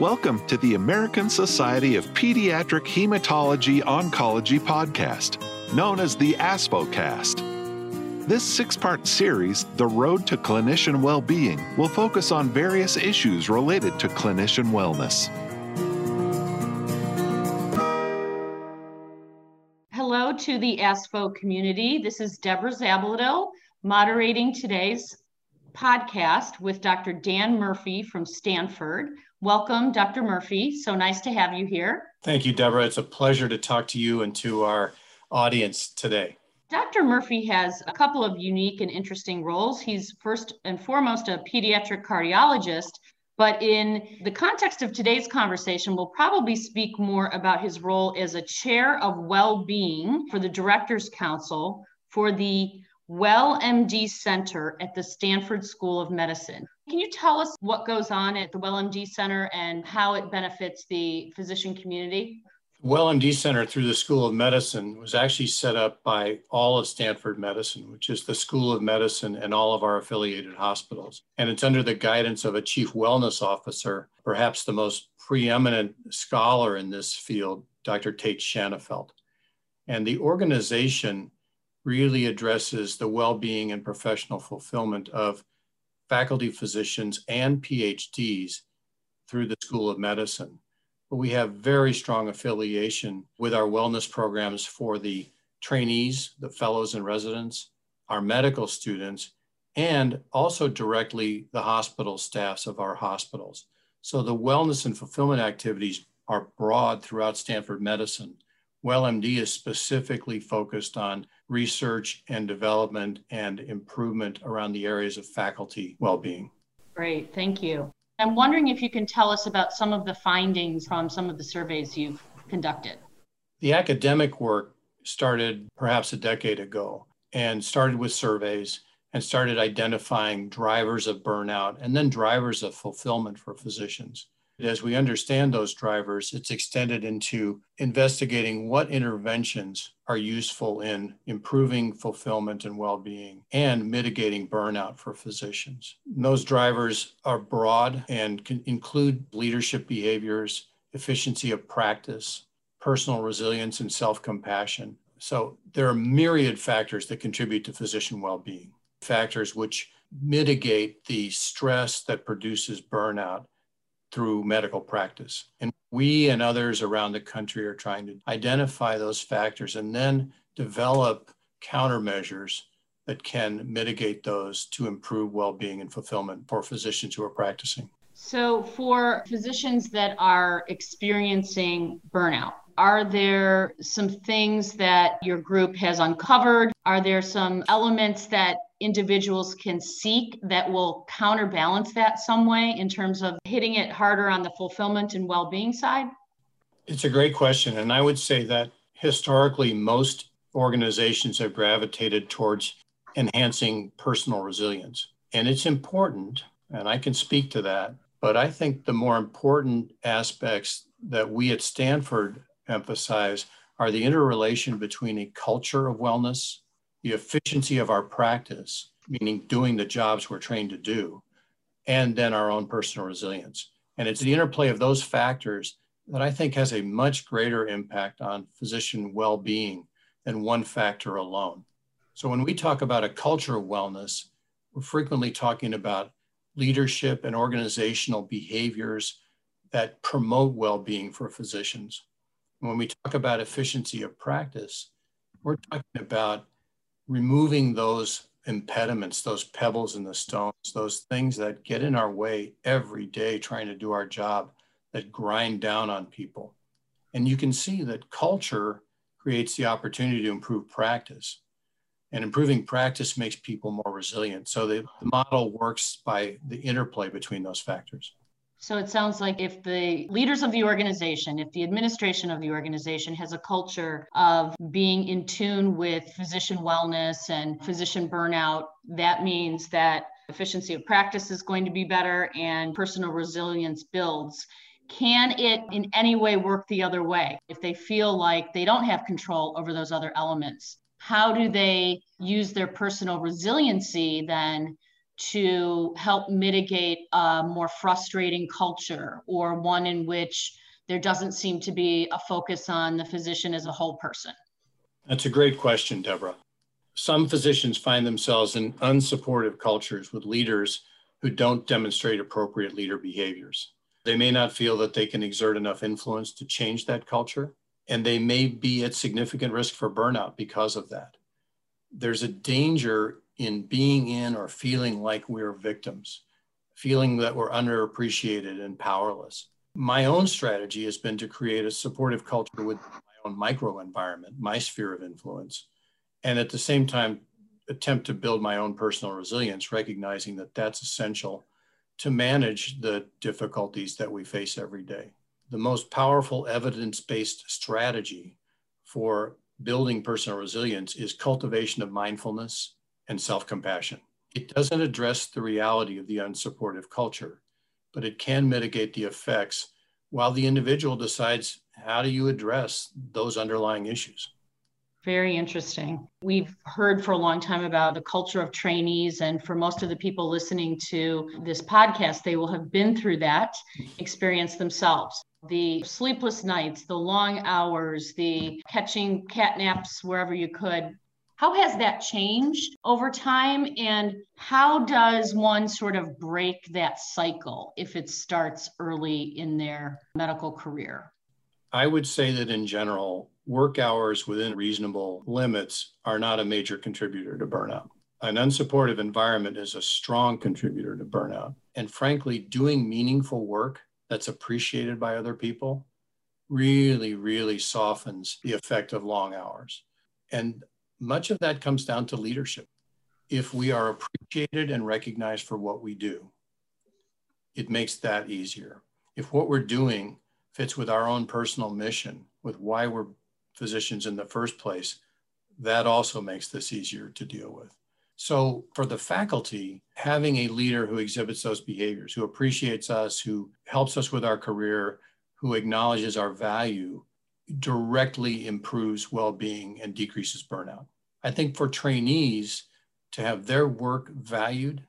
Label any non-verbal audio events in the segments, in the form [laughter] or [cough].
Welcome to the American Society of Pediatric Hematology Oncology podcast, known as the ASPHOcast. This six part series, The Road to Clinician Wellbeing, will focus on various issues related to clinician wellness. Hello to the ASPHO community. This is Deborah Zabalodo moderating today's podcast with Dr. Dan Murphy from Stanford. Welcome, Dr. Murphy. So nice to have you here. Thank you, Deborah. It's a pleasure to talk to you and to our audience today. Dr. Murphy has a couple of unique and interesting roles. He's first and foremost a pediatric cardiologist, but in the context of today's conversation, we'll probably speak more about his role as a chair of well being for the Directors Council for the Well MD Center at the Stanford School of Medicine. Can you tell us what goes on at the WellMD Center and how it benefits the physician community? WellMD Center through the School of Medicine was actually set up by all of Stanford Medicine, which is the School of Medicine and all of our affiliated hospitals. And it's under the guidance of a chief wellness officer, perhaps the most preeminent scholar in this field, Dr. Tait Shanafelt. And the organization really addresses the well being and professional fulfillment of faculty physicians and PhDs through the School of Medicine. But we have very strong affiliation with our wellness programs for the trainees, the fellows and residents, our medical students, and also directly the hospital staffs of our hospitals. So the wellness and fulfillment activities are broad throughout Stanford Medicine. WellMD is specifically focused on research and development and improvement around the areas of faculty well-being. Great, thank you. I'm wondering if you can tell us about some of the findings from some of the surveys you've conducted. The academic work started perhaps a decade ago and started with surveys and started identifying drivers of burnout and then drivers of fulfillment for physicians. As we understand those drivers, it's extended into investigating what interventions are useful in improving fulfillment and well being and mitigating burnout for physicians. And those drivers are broad and can include leadership behaviors, efficiency of practice, personal resilience, and self compassion. So there are myriad factors that contribute to physician well being, factors which mitigate the stress that produces burnout through medical practice. And we and others around the country are trying to identify those factors and then develop countermeasures that can mitigate those to improve well being and fulfillment for physicians who are practicing. So, for physicians that are experiencing burnout, are there some things that your group has uncovered? Are there some elements that individuals can seek that will counterbalance that some way in terms of hitting it harder on the fulfillment and well being side? It's a great question. And I would say that historically, most organizations have gravitated towards enhancing personal resilience. And it's important, and I can speak to that. But I think the more important aspects that we at Stanford emphasize are the interrelation between a culture of wellness the efficiency of our practice, meaning doing the jobs we're trained to do, and then our own personal resilience. And it's the interplay of those factors that I think has a much greater impact on physician well being than one factor alone. So when we talk about a culture of wellness, we're frequently talking about leadership and organizational behaviors that promote well being for physicians. When we talk about efficiency of practice, we're talking about removing those impediments, those pebbles in the stones, those things that get in our way every day trying to do our job that grind down on people. And you can see that culture creates the opportunity to improve practice. And improving practice makes people more resilient. So the, the model works by the interplay between those factors. So it sounds like if the leaders of the organization, if the administration of the organization has a culture of being in tune with physician wellness and physician burnout, that means that efficiency of practice is going to be better and personal resilience builds. Can it in any way work the other way if they feel like they don't have control over those other elements? How do they use their personal resiliency then to help mitigate a more frustrating culture or one in which there doesn't seem to be a focus on the physician as a whole person? That's a great question, Deborah. Some physicians find themselves in unsupportive cultures with leaders who don't demonstrate appropriate leader behaviors. They may not feel that they can exert enough influence to change that culture, and they may be at significant risk for burnout because of that. There's a danger in being in or feeling like we're victims, feeling that we're underappreciated and powerless. My own strategy has been to create a supportive culture with my own microenvironment, my sphere of influence, and at the same time, attempt to build my own personal resilience, recognizing that that's essential to manage the difficulties that we face every day. The most powerful evidence based strategy for building personal resilience is cultivation of mindfulness and self compassion. It doesn't address the reality of the unsupportive culture, but it can mitigate the effects while the individual decides how do you address those underlying issues. Very interesting. We've heard for a long time about the culture of trainees, and for most of the people listening to this podcast, they will have been through that experience themselves. The sleepless nights, the long hours, the catching cat naps wherever you could, how has that changed over time? And how does one sort of break that cycle if it starts early in their medical career? I would say that in general, work hours within reasonable limits are not a major contributor to burnout. An unsupportive environment is a strong contributor to burnout. And frankly, doing meaningful work that's appreciated by other people really, really softens the effect of long hours. And much of that comes down to leadership. If we are appreciated and recognized for what we do, it makes that easier. If what we're doing fits with our own personal mission, with why we're physicians in the first place, that also makes this easier to deal with. So, for the faculty, having a leader who exhibits those behaviors, who appreciates us, who helps us with our career, who acknowledges our value, directly improves well being and decreases burnout. I think for trainees to have their work valued,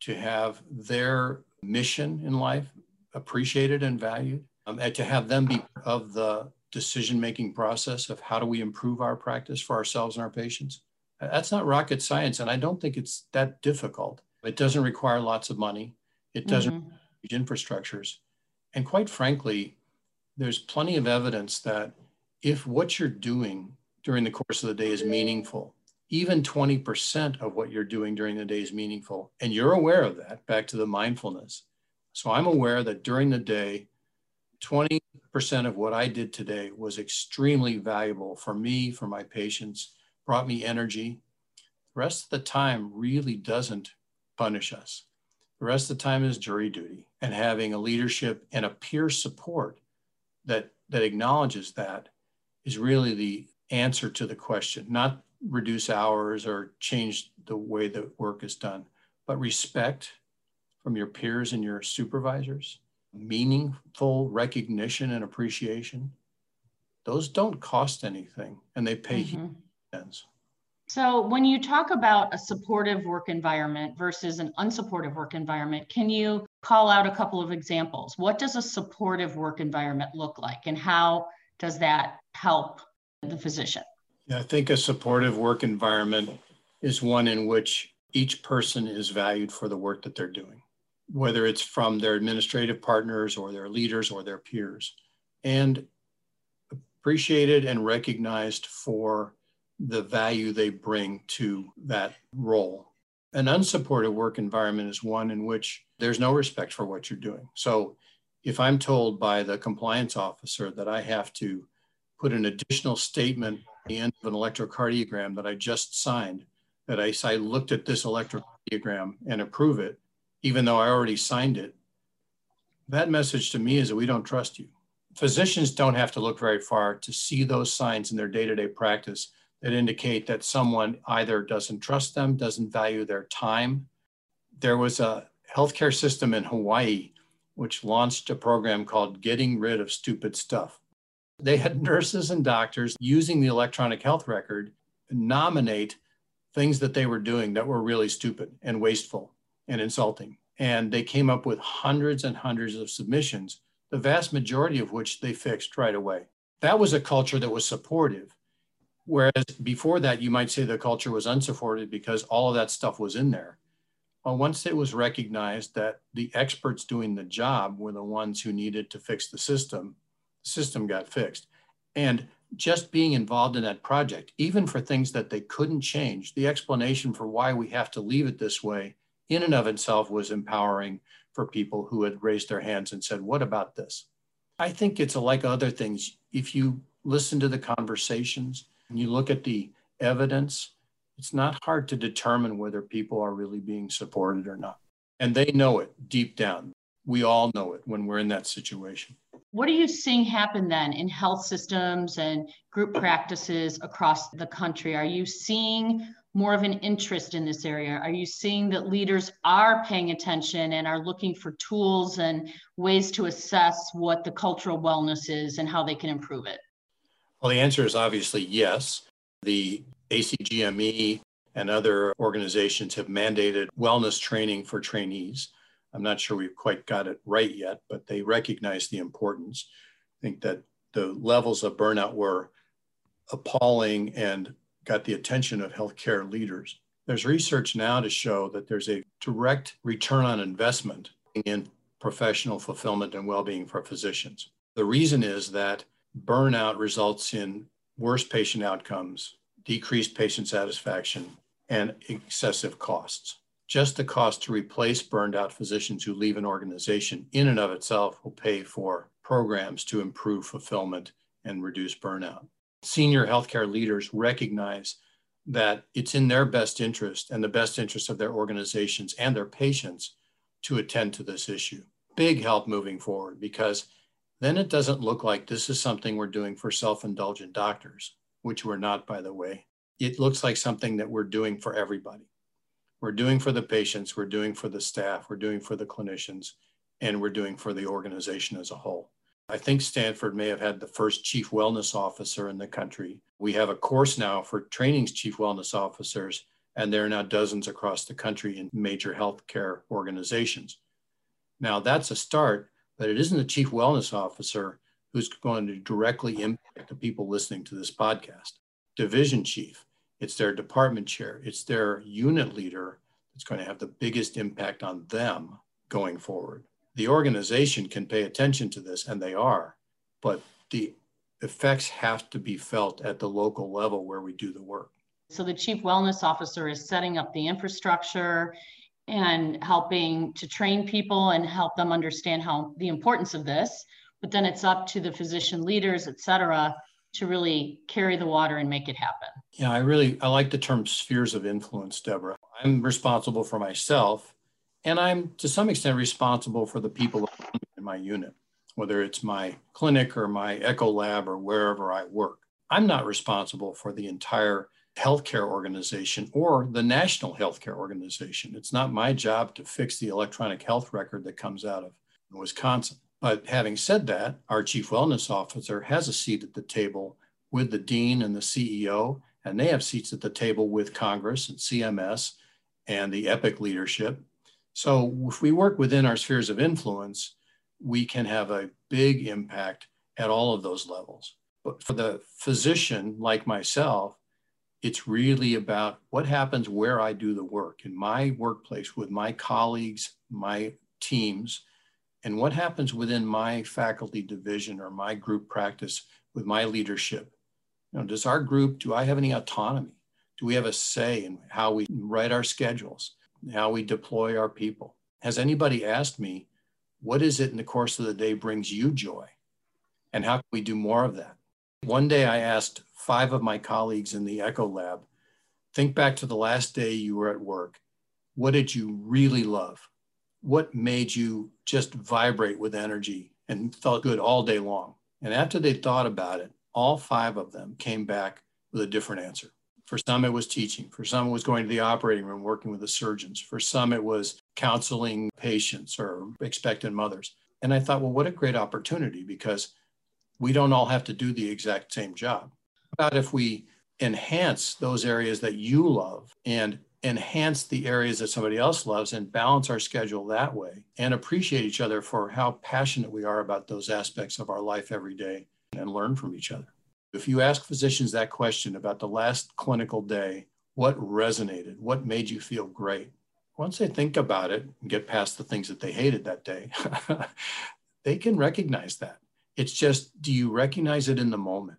to have their mission in life appreciated and valued, um, and to have them be of the decision making process of how do we improve our practice for ourselves and our patients. That's not rocket science, and I don't think it's that difficult. It doesn't require lots of money. It doesn't mm-hmm. infrastructures. And quite frankly, there's plenty of evidence that if what you're doing during the course of the day is meaningful, even 20% of what you're doing during the day is meaningful, and you're aware of that, back to the mindfulness. So I'm aware that during the day, 20% of what I did today was extremely valuable for me, for my patients, brought me energy. The rest of the time really doesn't punish us. The rest of the time is jury duty and having a leadership and a peer support that, that acknowledges that is really the answer to the question, not reduce hours or change the way that work is done, but respect from your peers and your supervisors, meaningful recognition and appreciation. Those don't cost anything and they pay mm-hmm. dividends. So, when you talk about a supportive work environment versus an unsupportive work environment, can you call out a couple of examples? What does a supportive work environment look like, and how does that help the physician? Yeah, I think a supportive work environment is one in which each person is valued for the work that they're doing, whether it's from their administrative partners or their leaders or their peers, and appreciated and recognized for the value they bring to that role. An unsupported work environment is one in which there's no respect for what you're doing. So if I'm told by the compliance officer that I have to put an additional statement at the end of an electrocardiogram that I just signed, that I, I looked at this electrocardiogram and approve it, even though I already signed it, that message to me is that we don't trust you. Physicians don't have to look very far to see those signs in their day to day practice that indicate that someone either doesn't trust them, doesn't value their time. There was a healthcare system in Hawaii which launched a program called Getting Rid of Stupid Stuff. They had [laughs] nurses and doctors using the electronic health record nominate things that they were doing that were really stupid and wasteful. and insulting. And they came up with hundreds and hundreds of submissions, the vast majority of which they fixed right away. That was a culture that was supportive. Whereas before that, you might say the culture was unsupported because all of that stuff was in there. Well, once it was recognized that the experts doing the job were the ones who needed to fix the system, the system got fixed. And just being involved in that project, even for things that they couldn't change, the explanation for why we have to leave it this way in and of itself was empowering for people who had raised their hands and said, What about this? I think it's like other things. If you listen to the conversations you look at the evidence, it's not hard to determine whether people are really being supported or not. And they know it deep down. We all know it when we're in that situation. What are you seeing happen then in health systems and group practices across the country? Are you seeing more of an interest in this area? Are you seeing that leaders are paying attention and are looking for tools and ways to assess what the cultural wellness is and how they can improve it? Well, the answer is obviously yes. The ACGME and other organizations have mandated wellness training for trainees. I'm not sure we've quite got it right yet, but they recognize the importance. I think that the levels of burnout were appalling and got the attention of healthcare leaders. There's research now to show that there's a direct return on investment in professional fulfillment and well being for physicians. The reason is that burnout results in worse patient outcomes, decreased patient satisfaction, and excessive costs. Just the cost to replace burned out physicians who leave an organization in and of itself will pay for programs to improve fulfillment and reduce burnout. Senior healthcare leaders recognize that it's in their best interest and the best interest of their organizations and their patients to attend to this issue. Big help moving forward because then it doesn't look like this is something we're doing for self indulgent doctors, which we're not, by the way. It looks like something that we're doing for everybody. We're doing for the patients, we're doing for the staff, we're doing for the clinicians, and we're doing for the organization as a whole. I think Stanford may have had the first chief wellness officer in the country. We have a course now for training chief wellness officers, and there are now dozens across the country in major healthcare organizations. Now, that's a start, but it isn't the chief wellness officer who's going to directly impact the people listening to this podcast. Division chief, it's their department chair, it's their unit leader that's going to have the biggest impact on them going forward. The organization can pay attention to this, and they are, but the effects have to be felt at the local level where we do the work. So the chief wellness officer is setting up the infrastructure and helping to train people and help them understand how the importance of this. But then it's up to the physician leaders et cetera to really carry the water and make it happen. Yeah i really i like the term spheres of influence deborah. I'm responsible for myself and i'm to some extent responsible for the people in my unit whether it's my clinic or my echo lab or wherever i work. I'm not responsible for the entire healthcare organization or the national healthcare organization. It's not my job to fix the electronic health record that comes out of Wisconsin. But having said that, our chief wellness officer has a seat at the table with the dean and the CEO, and they have seats at the table with Congress and CMS and the EPIC leadership. So if we work within our spheres of influence, we can have a big impact at all of those levels. But for the physician like myself, it's really about what happens where I do the work in my workplace with my colleagues, my teams, and what happens within my faculty division or my group practice with my leadership. You know, does our group, do I have any autonomy? Do we have a say in how we write our schedules, how we deploy our people? Has anybody asked me, what is it in the course of the day brings you joy? And how can we do more of that? One day I asked five of my colleagues in the Echo Lab, think back to the last day you were at work. What did you really love? What made you just vibrate with energy and felt good all day long? And after they thought about it, all five of them came back with a different answer. For some, it was teaching. For some, it was going to the operating room, working with the surgeons. For some, it was counseling patients or expectant mothers. And I thought, well, what a great opportunity because we don't all have to do the exact same job about if we enhance those areas that you love and enhance the areas that somebody else loves and balance our schedule that way and appreciate each other for how passionate we are about those aspects of our life every day and learn from each other. If you ask physicians that question about the last clinical day, what resonated? What made you feel great? Once they think about it and get past the things that they hated that day, [laughs] they can recognize that. It's just, do you recognize it in the moment?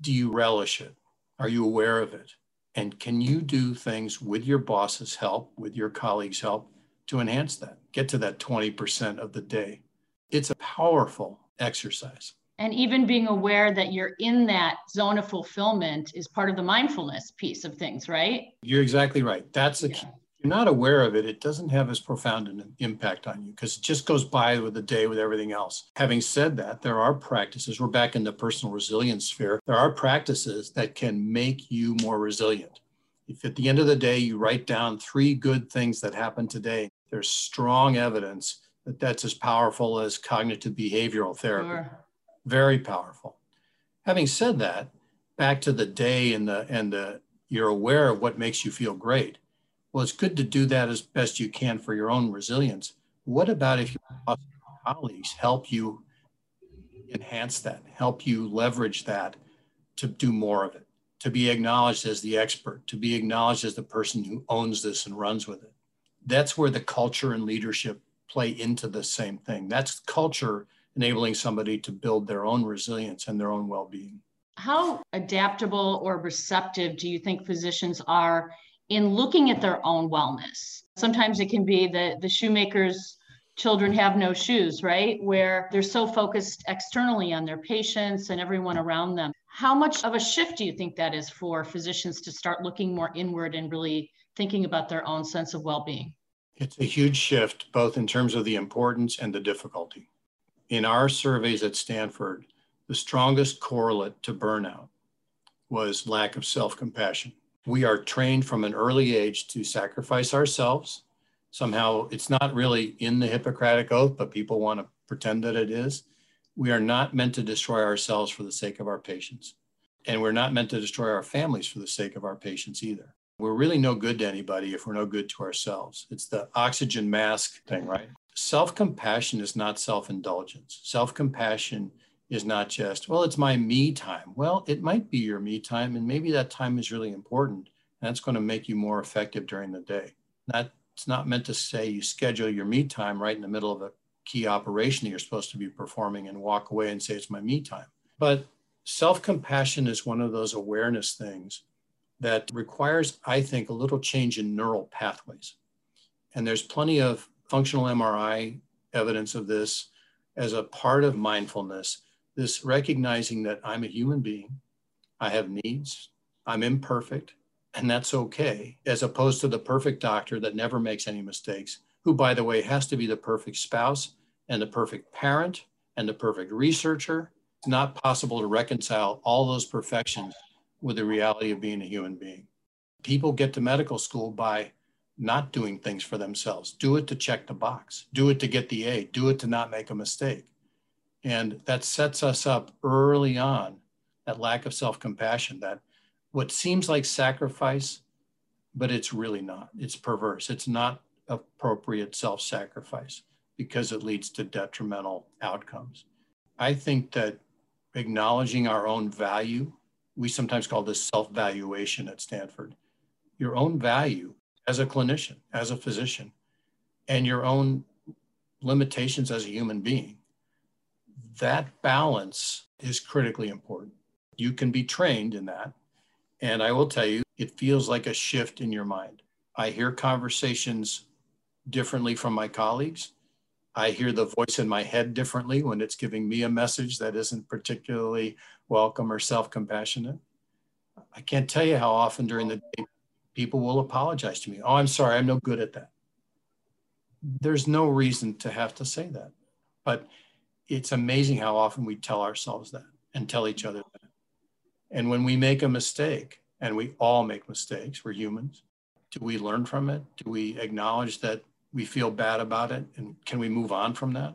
Do you relish it? Are you aware of it? And can you do things with your boss's help, with your colleagues' help to enhance that? Get to that 20% of the day. It's a powerful exercise. And even being aware that you're in that zone of fulfillment is part of the mindfulness piece of things, right? You're exactly right. That's the yeah. key you're not aware of it, it doesn't have as profound an impact on you because it just goes by with the day with everything else. Having said that, there are practices, we're back in the personal resilience sphere, there are practices that can make you more resilient. If at the end of the day you write down three good things that happened today, there's strong evidence that that's as powerful as cognitive behavioral therapy. Sure. Very powerful. Having said that, back to the day and the and the you're aware of what makes you feel great well, it's good to do that as best you can for your own resilience. What about if your colleagues help you enhance that, help you leverage that to do more of it, to be acknowledged as the expert, to be acknowledged as the person who owns this and runs with it? That's where the culture and leadership play into the same thing. That's culture enabling somebody to build their own resilience and their own well being. How adaptable or receptive do you think physicians are in looking at their own wellness. Sometimes it can be that the shoemaker's children have no shoes, right? Where they're so focused externally on their patients and everyone around them. How much of a shift do you think that is for physicians to start looking more inward and really thinking about their own sense of well being? It's a huge shift, both in terms of the importance and the difficulty. In our surveys at Stanford, the strongest correlate to burnout was lack of self compassion we are trained from an early age to sacrifice ourselves. Somehow it's not really in the Hippocratic Oath, but people want to pretend that it is. We are not meant to destroy ourselves for the sake of our patients. And we're not meant to destroy our families for the sake of our patients either. We're really no good to anybody if we're no good to ourselves. It's the oxygen mask thing, right? Self compassion is not self indulgence. Self compassion is not just, well, it's my me time. Well, it might be your me time, and maybe that time is really important. And that's going to make you more effective during the day. That it's not meant to say you schedule your me time right in the middle of a key operation that you're supposed to be performing and walk away and say it's my me time. But self compassion is one of those awareness things that requires, I think, a little change in neural pathways. And there's plenty of functional MRI evidence of this as a part of mindfulness this recognizing that I'm a human being, I have needs, I'm imperfect, and that's okay, as opposed to the perfect doctor that never makes any mistakes, who, by the way, has to be the perfect spouse and the perfect parent and the perfect researcher. It's not possible to reconcile all those perfections with the reality of being a human being. People get to medical school by not doing things for themselves. Do it to check the box, do it to get the A, do it to not make a mistake. And that sets us up early on, that lack of self compassion, that what seems like sacrifice, but it's really not. It's perverse. It's not appropriate self sacrifice because it leads to detrimental outcomes. I think that acknowledging our own value, we sometimes call this self valuation at Stanford, your own value as a clinician, as a physician, and your own limitations as a human being that balance is critically important. You can be trained in that. And I will tell you, it feels like a shift in your mind. I hear conversations differently from my colleagues. I hear the voice in my head differently when it's giving me a message that isn't particularly welcome or self compassionate. I can't tell you how often during the day people will apologize to me. Oh, I'm sorry, I'm no good at that. There's no reason to have to say that. But it's amazing how often we tell ourselves that and tell each other that. And when we make a mistake, and we all make mistakes, we're humans, do we learn from it? Do we acknowledge that we feel bad about it? And can we move on from that?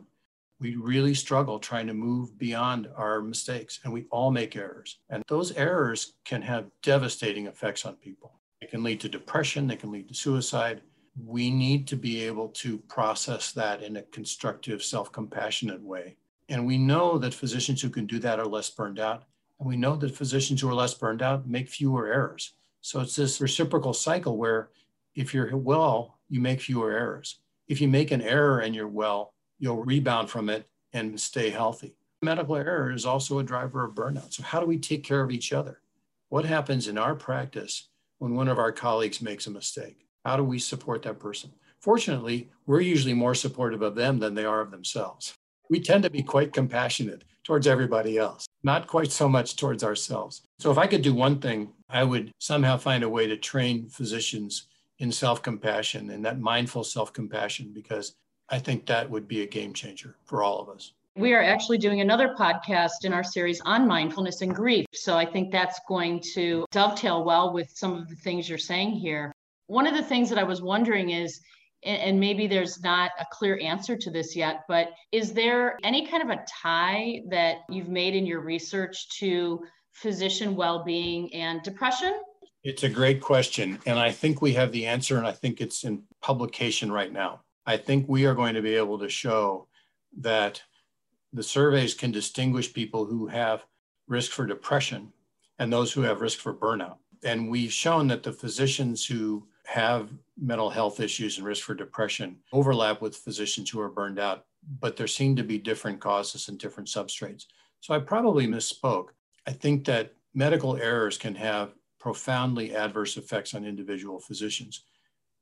We really struggle trying to move beyond our mistakes, and we all make errors. And those errors can have devastating effects on people. It can lead to depression, they can lead to suicide. We need to be able to process that in a constructive, self compassionate way. And we know that physicians who can do that are less burned out. And we know that physicians who are less burned out make fewer errors. So it's this reciprocal cycle where if you're well, you make fewer errors. If you make an error and you're well, you'll rebound from it and stay healthy. Medical error is also a driver of burnout. So, how do we take care of each other? What happens in our practice when one of our colleagues makes a mistake? How do we support that person? Fortunately, we're usually more supportive of them than they are of themselves. We tend to be quite compassionate towards everybody else, not quite so much towards ourselves. So, if I could do one thing, I would somehow find a way to train physicians in self compassion and that mindful self compassion, because I think that would be a game changer for all of us. We are actually doing another podcast in our series on mindfulness and grief. So I think that's going to dovetail well with some of the things you're saying here. One of the things that I was wondering is, and maybe there's not a clear answer to this yet, but is there any kind of a tie that you've made in your research to physician well being and depression? It's a great question. And I think we have the answer, and I think it's in publication right now. I think we are going to be able to show that the surveys can distinguish people who have risk for depression and those who have risk for burnout. And we've shown that the physicians who have mental health issues and risk for depression overlap with physicians who are burned out, but there seem to be different causes and different substrates. So I probably misspoke. I think that medical errors can have profoundly adverse effects on individual physicians.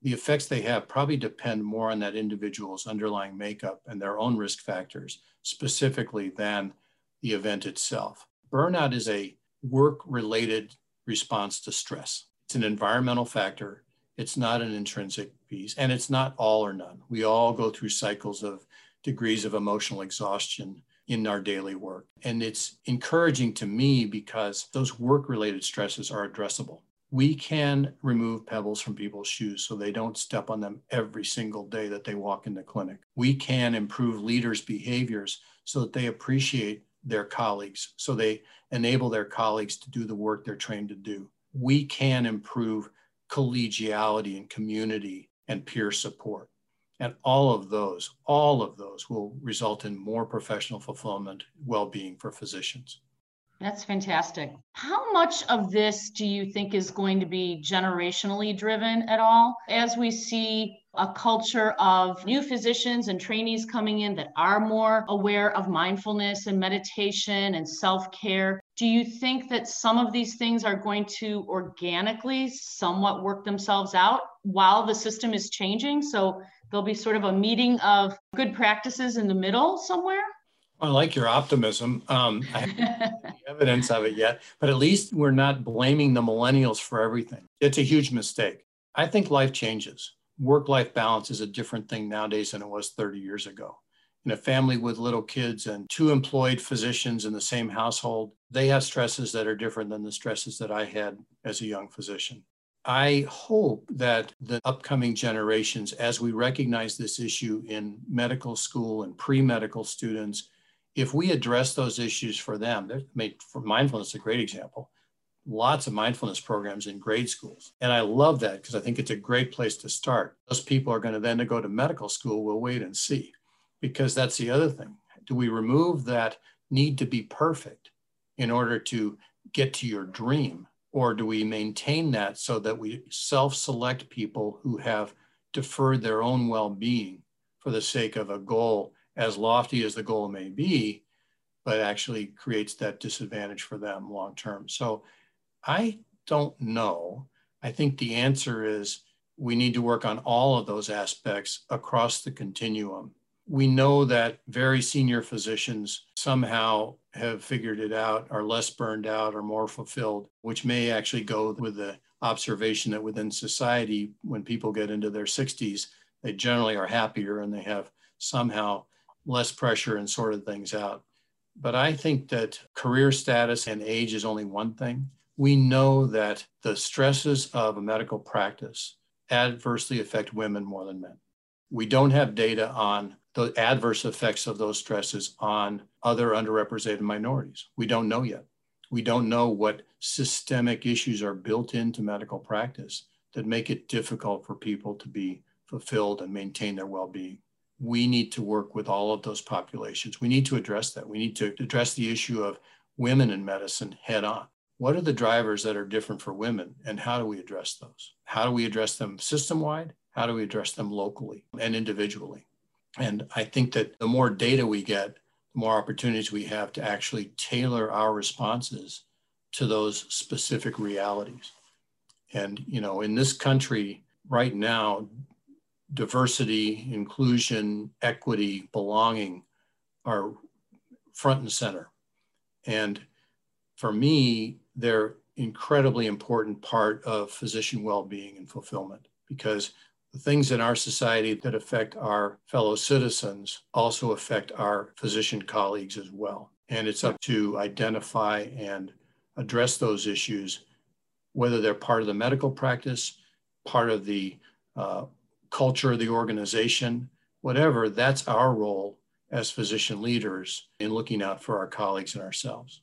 The effects they have probably depend more on that individual's underlying makeup and their own risk factors specifically than the event itself. Burnout is a work related response to stress. It's an environmental factor. It's not an intrinsic piece, and it's not all or none. We all go through cycles of degrees of emotional exhaustion in our daily work. And it's encouraging to me because those work related stresses are addressable. We can remove pebbles from people's shoes so they don't step on them every single day that they walk in the clinic. We can improve leaders' behaviors so that they appreciate their colleagues, so they enable their colleagues to do the work they're trained to do. We can improve collegiality and community and peer support. And all of those, all of those will result in more professional fulfillment, well being for physicians. That's fantastic. How much of this do you think is going to be generationally driven at all? As we see a culture of new physicians and trainees coming in that are more aware of mindfulness and meditation and self care, do you think that some of these things are going to organically somewhat work themselves out while the system is changing? So there'll be sort of a meeting of good practices in the middle somewhere? I like your optimism. Um, I haven't evidence of it yet, but at least we're not blaming the millennials for everything. It's a huge mistake. I think life changes. Work life balance is a different thing nowadays than it was 30 years ago. In a family with little kids and two employed physicians in the same household, they have stresses that are different than the stresses that I had as a young physician. I hope that the upcoming generations, as we recognize this issue in medical school and pre medical students, if we address those issues for them, I mean, for mindfulness, a great example. Lots of mindfulness programs in grade schools. And I love that because I think it's a great place to start. Those people are going to then go to medical school. We'll wait and see because that's the other thing. Do we remove that need to be perfect in order to get to your dream? Or do we maintain that so that we self select people who have deferred their own well being for the sake of a goal as lofty as the goal may be, but actually creates that disadvantage for them long term. So I don't know. I think the answer is we need to work on all of those aspects across the continuum. We know that very senior physicians somehow have figured it out, are less burned out, or more fulfilled, which may actually go with the observation that within society, when people get into their 60s, they generally are happier and they have somehow less pressure and sorted things out. But I think that career status and age is only one thing. We know that the stresses of a medical practice adversely affect women more than men. We don't have data on the adverse effects of those stresses on other underrepresented minorities. We don't know yet. We don't know what systemic issues are built into medical practice that make it difficult for people to be fulfilled and maintain their well being. We need to work with all of those populations. We need to address that. We need to address the issue of women in medicine head on. What are the drivers that are different for women, and how do we address those? How do we address them system wide? How do we address them locally and individually? And I think that the more data we get, the more opportunities we have to actually tailor our responses to those specific realities. And, you know, in this country right now, diversity, inclusion, equity, belonging are front and center. And for me, they're incredibly important part of physician well-being and fulfillment because the things in our society that affect our fellow citizens also affect our physician colleagues as well. And it's up to identify and address those issues, whether they're part of the medical practice, part of the uh, culture of the organization, whatever, that's our role as physician leaders in looking out for our colleagues and ourselves.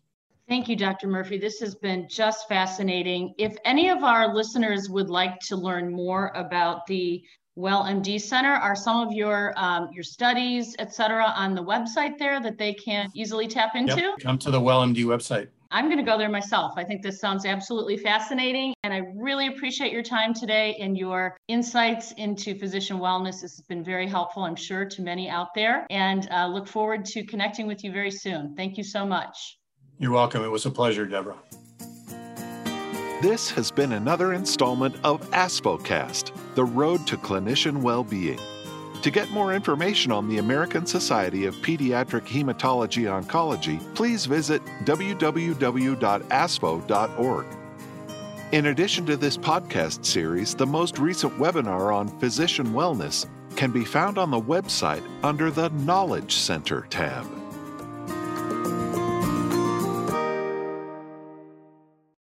Thank you, Dr. Murphy. This has been just fascinating. If any of our listeners would like to learn more about the Well MD Center, are some of your um, your studies, et cetera, on the website there that they can easily tap into? Yep. Come to the Well MD website. I'm going to go there myself. I think this sounds absolutely fascinating. And I really appreciate your time today and your insights into physician wellness. This has been very helpful, I'm sure, to many out there. And uh, look forward to connecting with you very soon. Thank you so much. You're welcome. It was a pleasure, Deborah. This has been another installment of ASPHOcast, the road to clinician well-being. To get more information on the American Society of Pediatric Hematology Oncology, please visit www.aspho.org. In addition to this podcast series, the most recent webinar on physician wellness can be found on the website under the Knowledge Center tab.